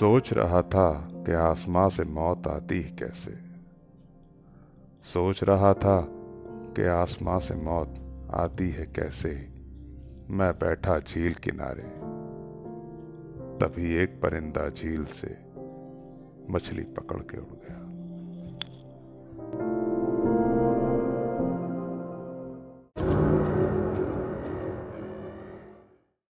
सोच रहा था कि आसमां से मौत आती ही कैसे। सोच रहा था कि आसमां से मौत आती है कैसे। मैं बैठा झील किनारे, तभी एक परिंदा झील से मछली पकड़ के उड़ गया।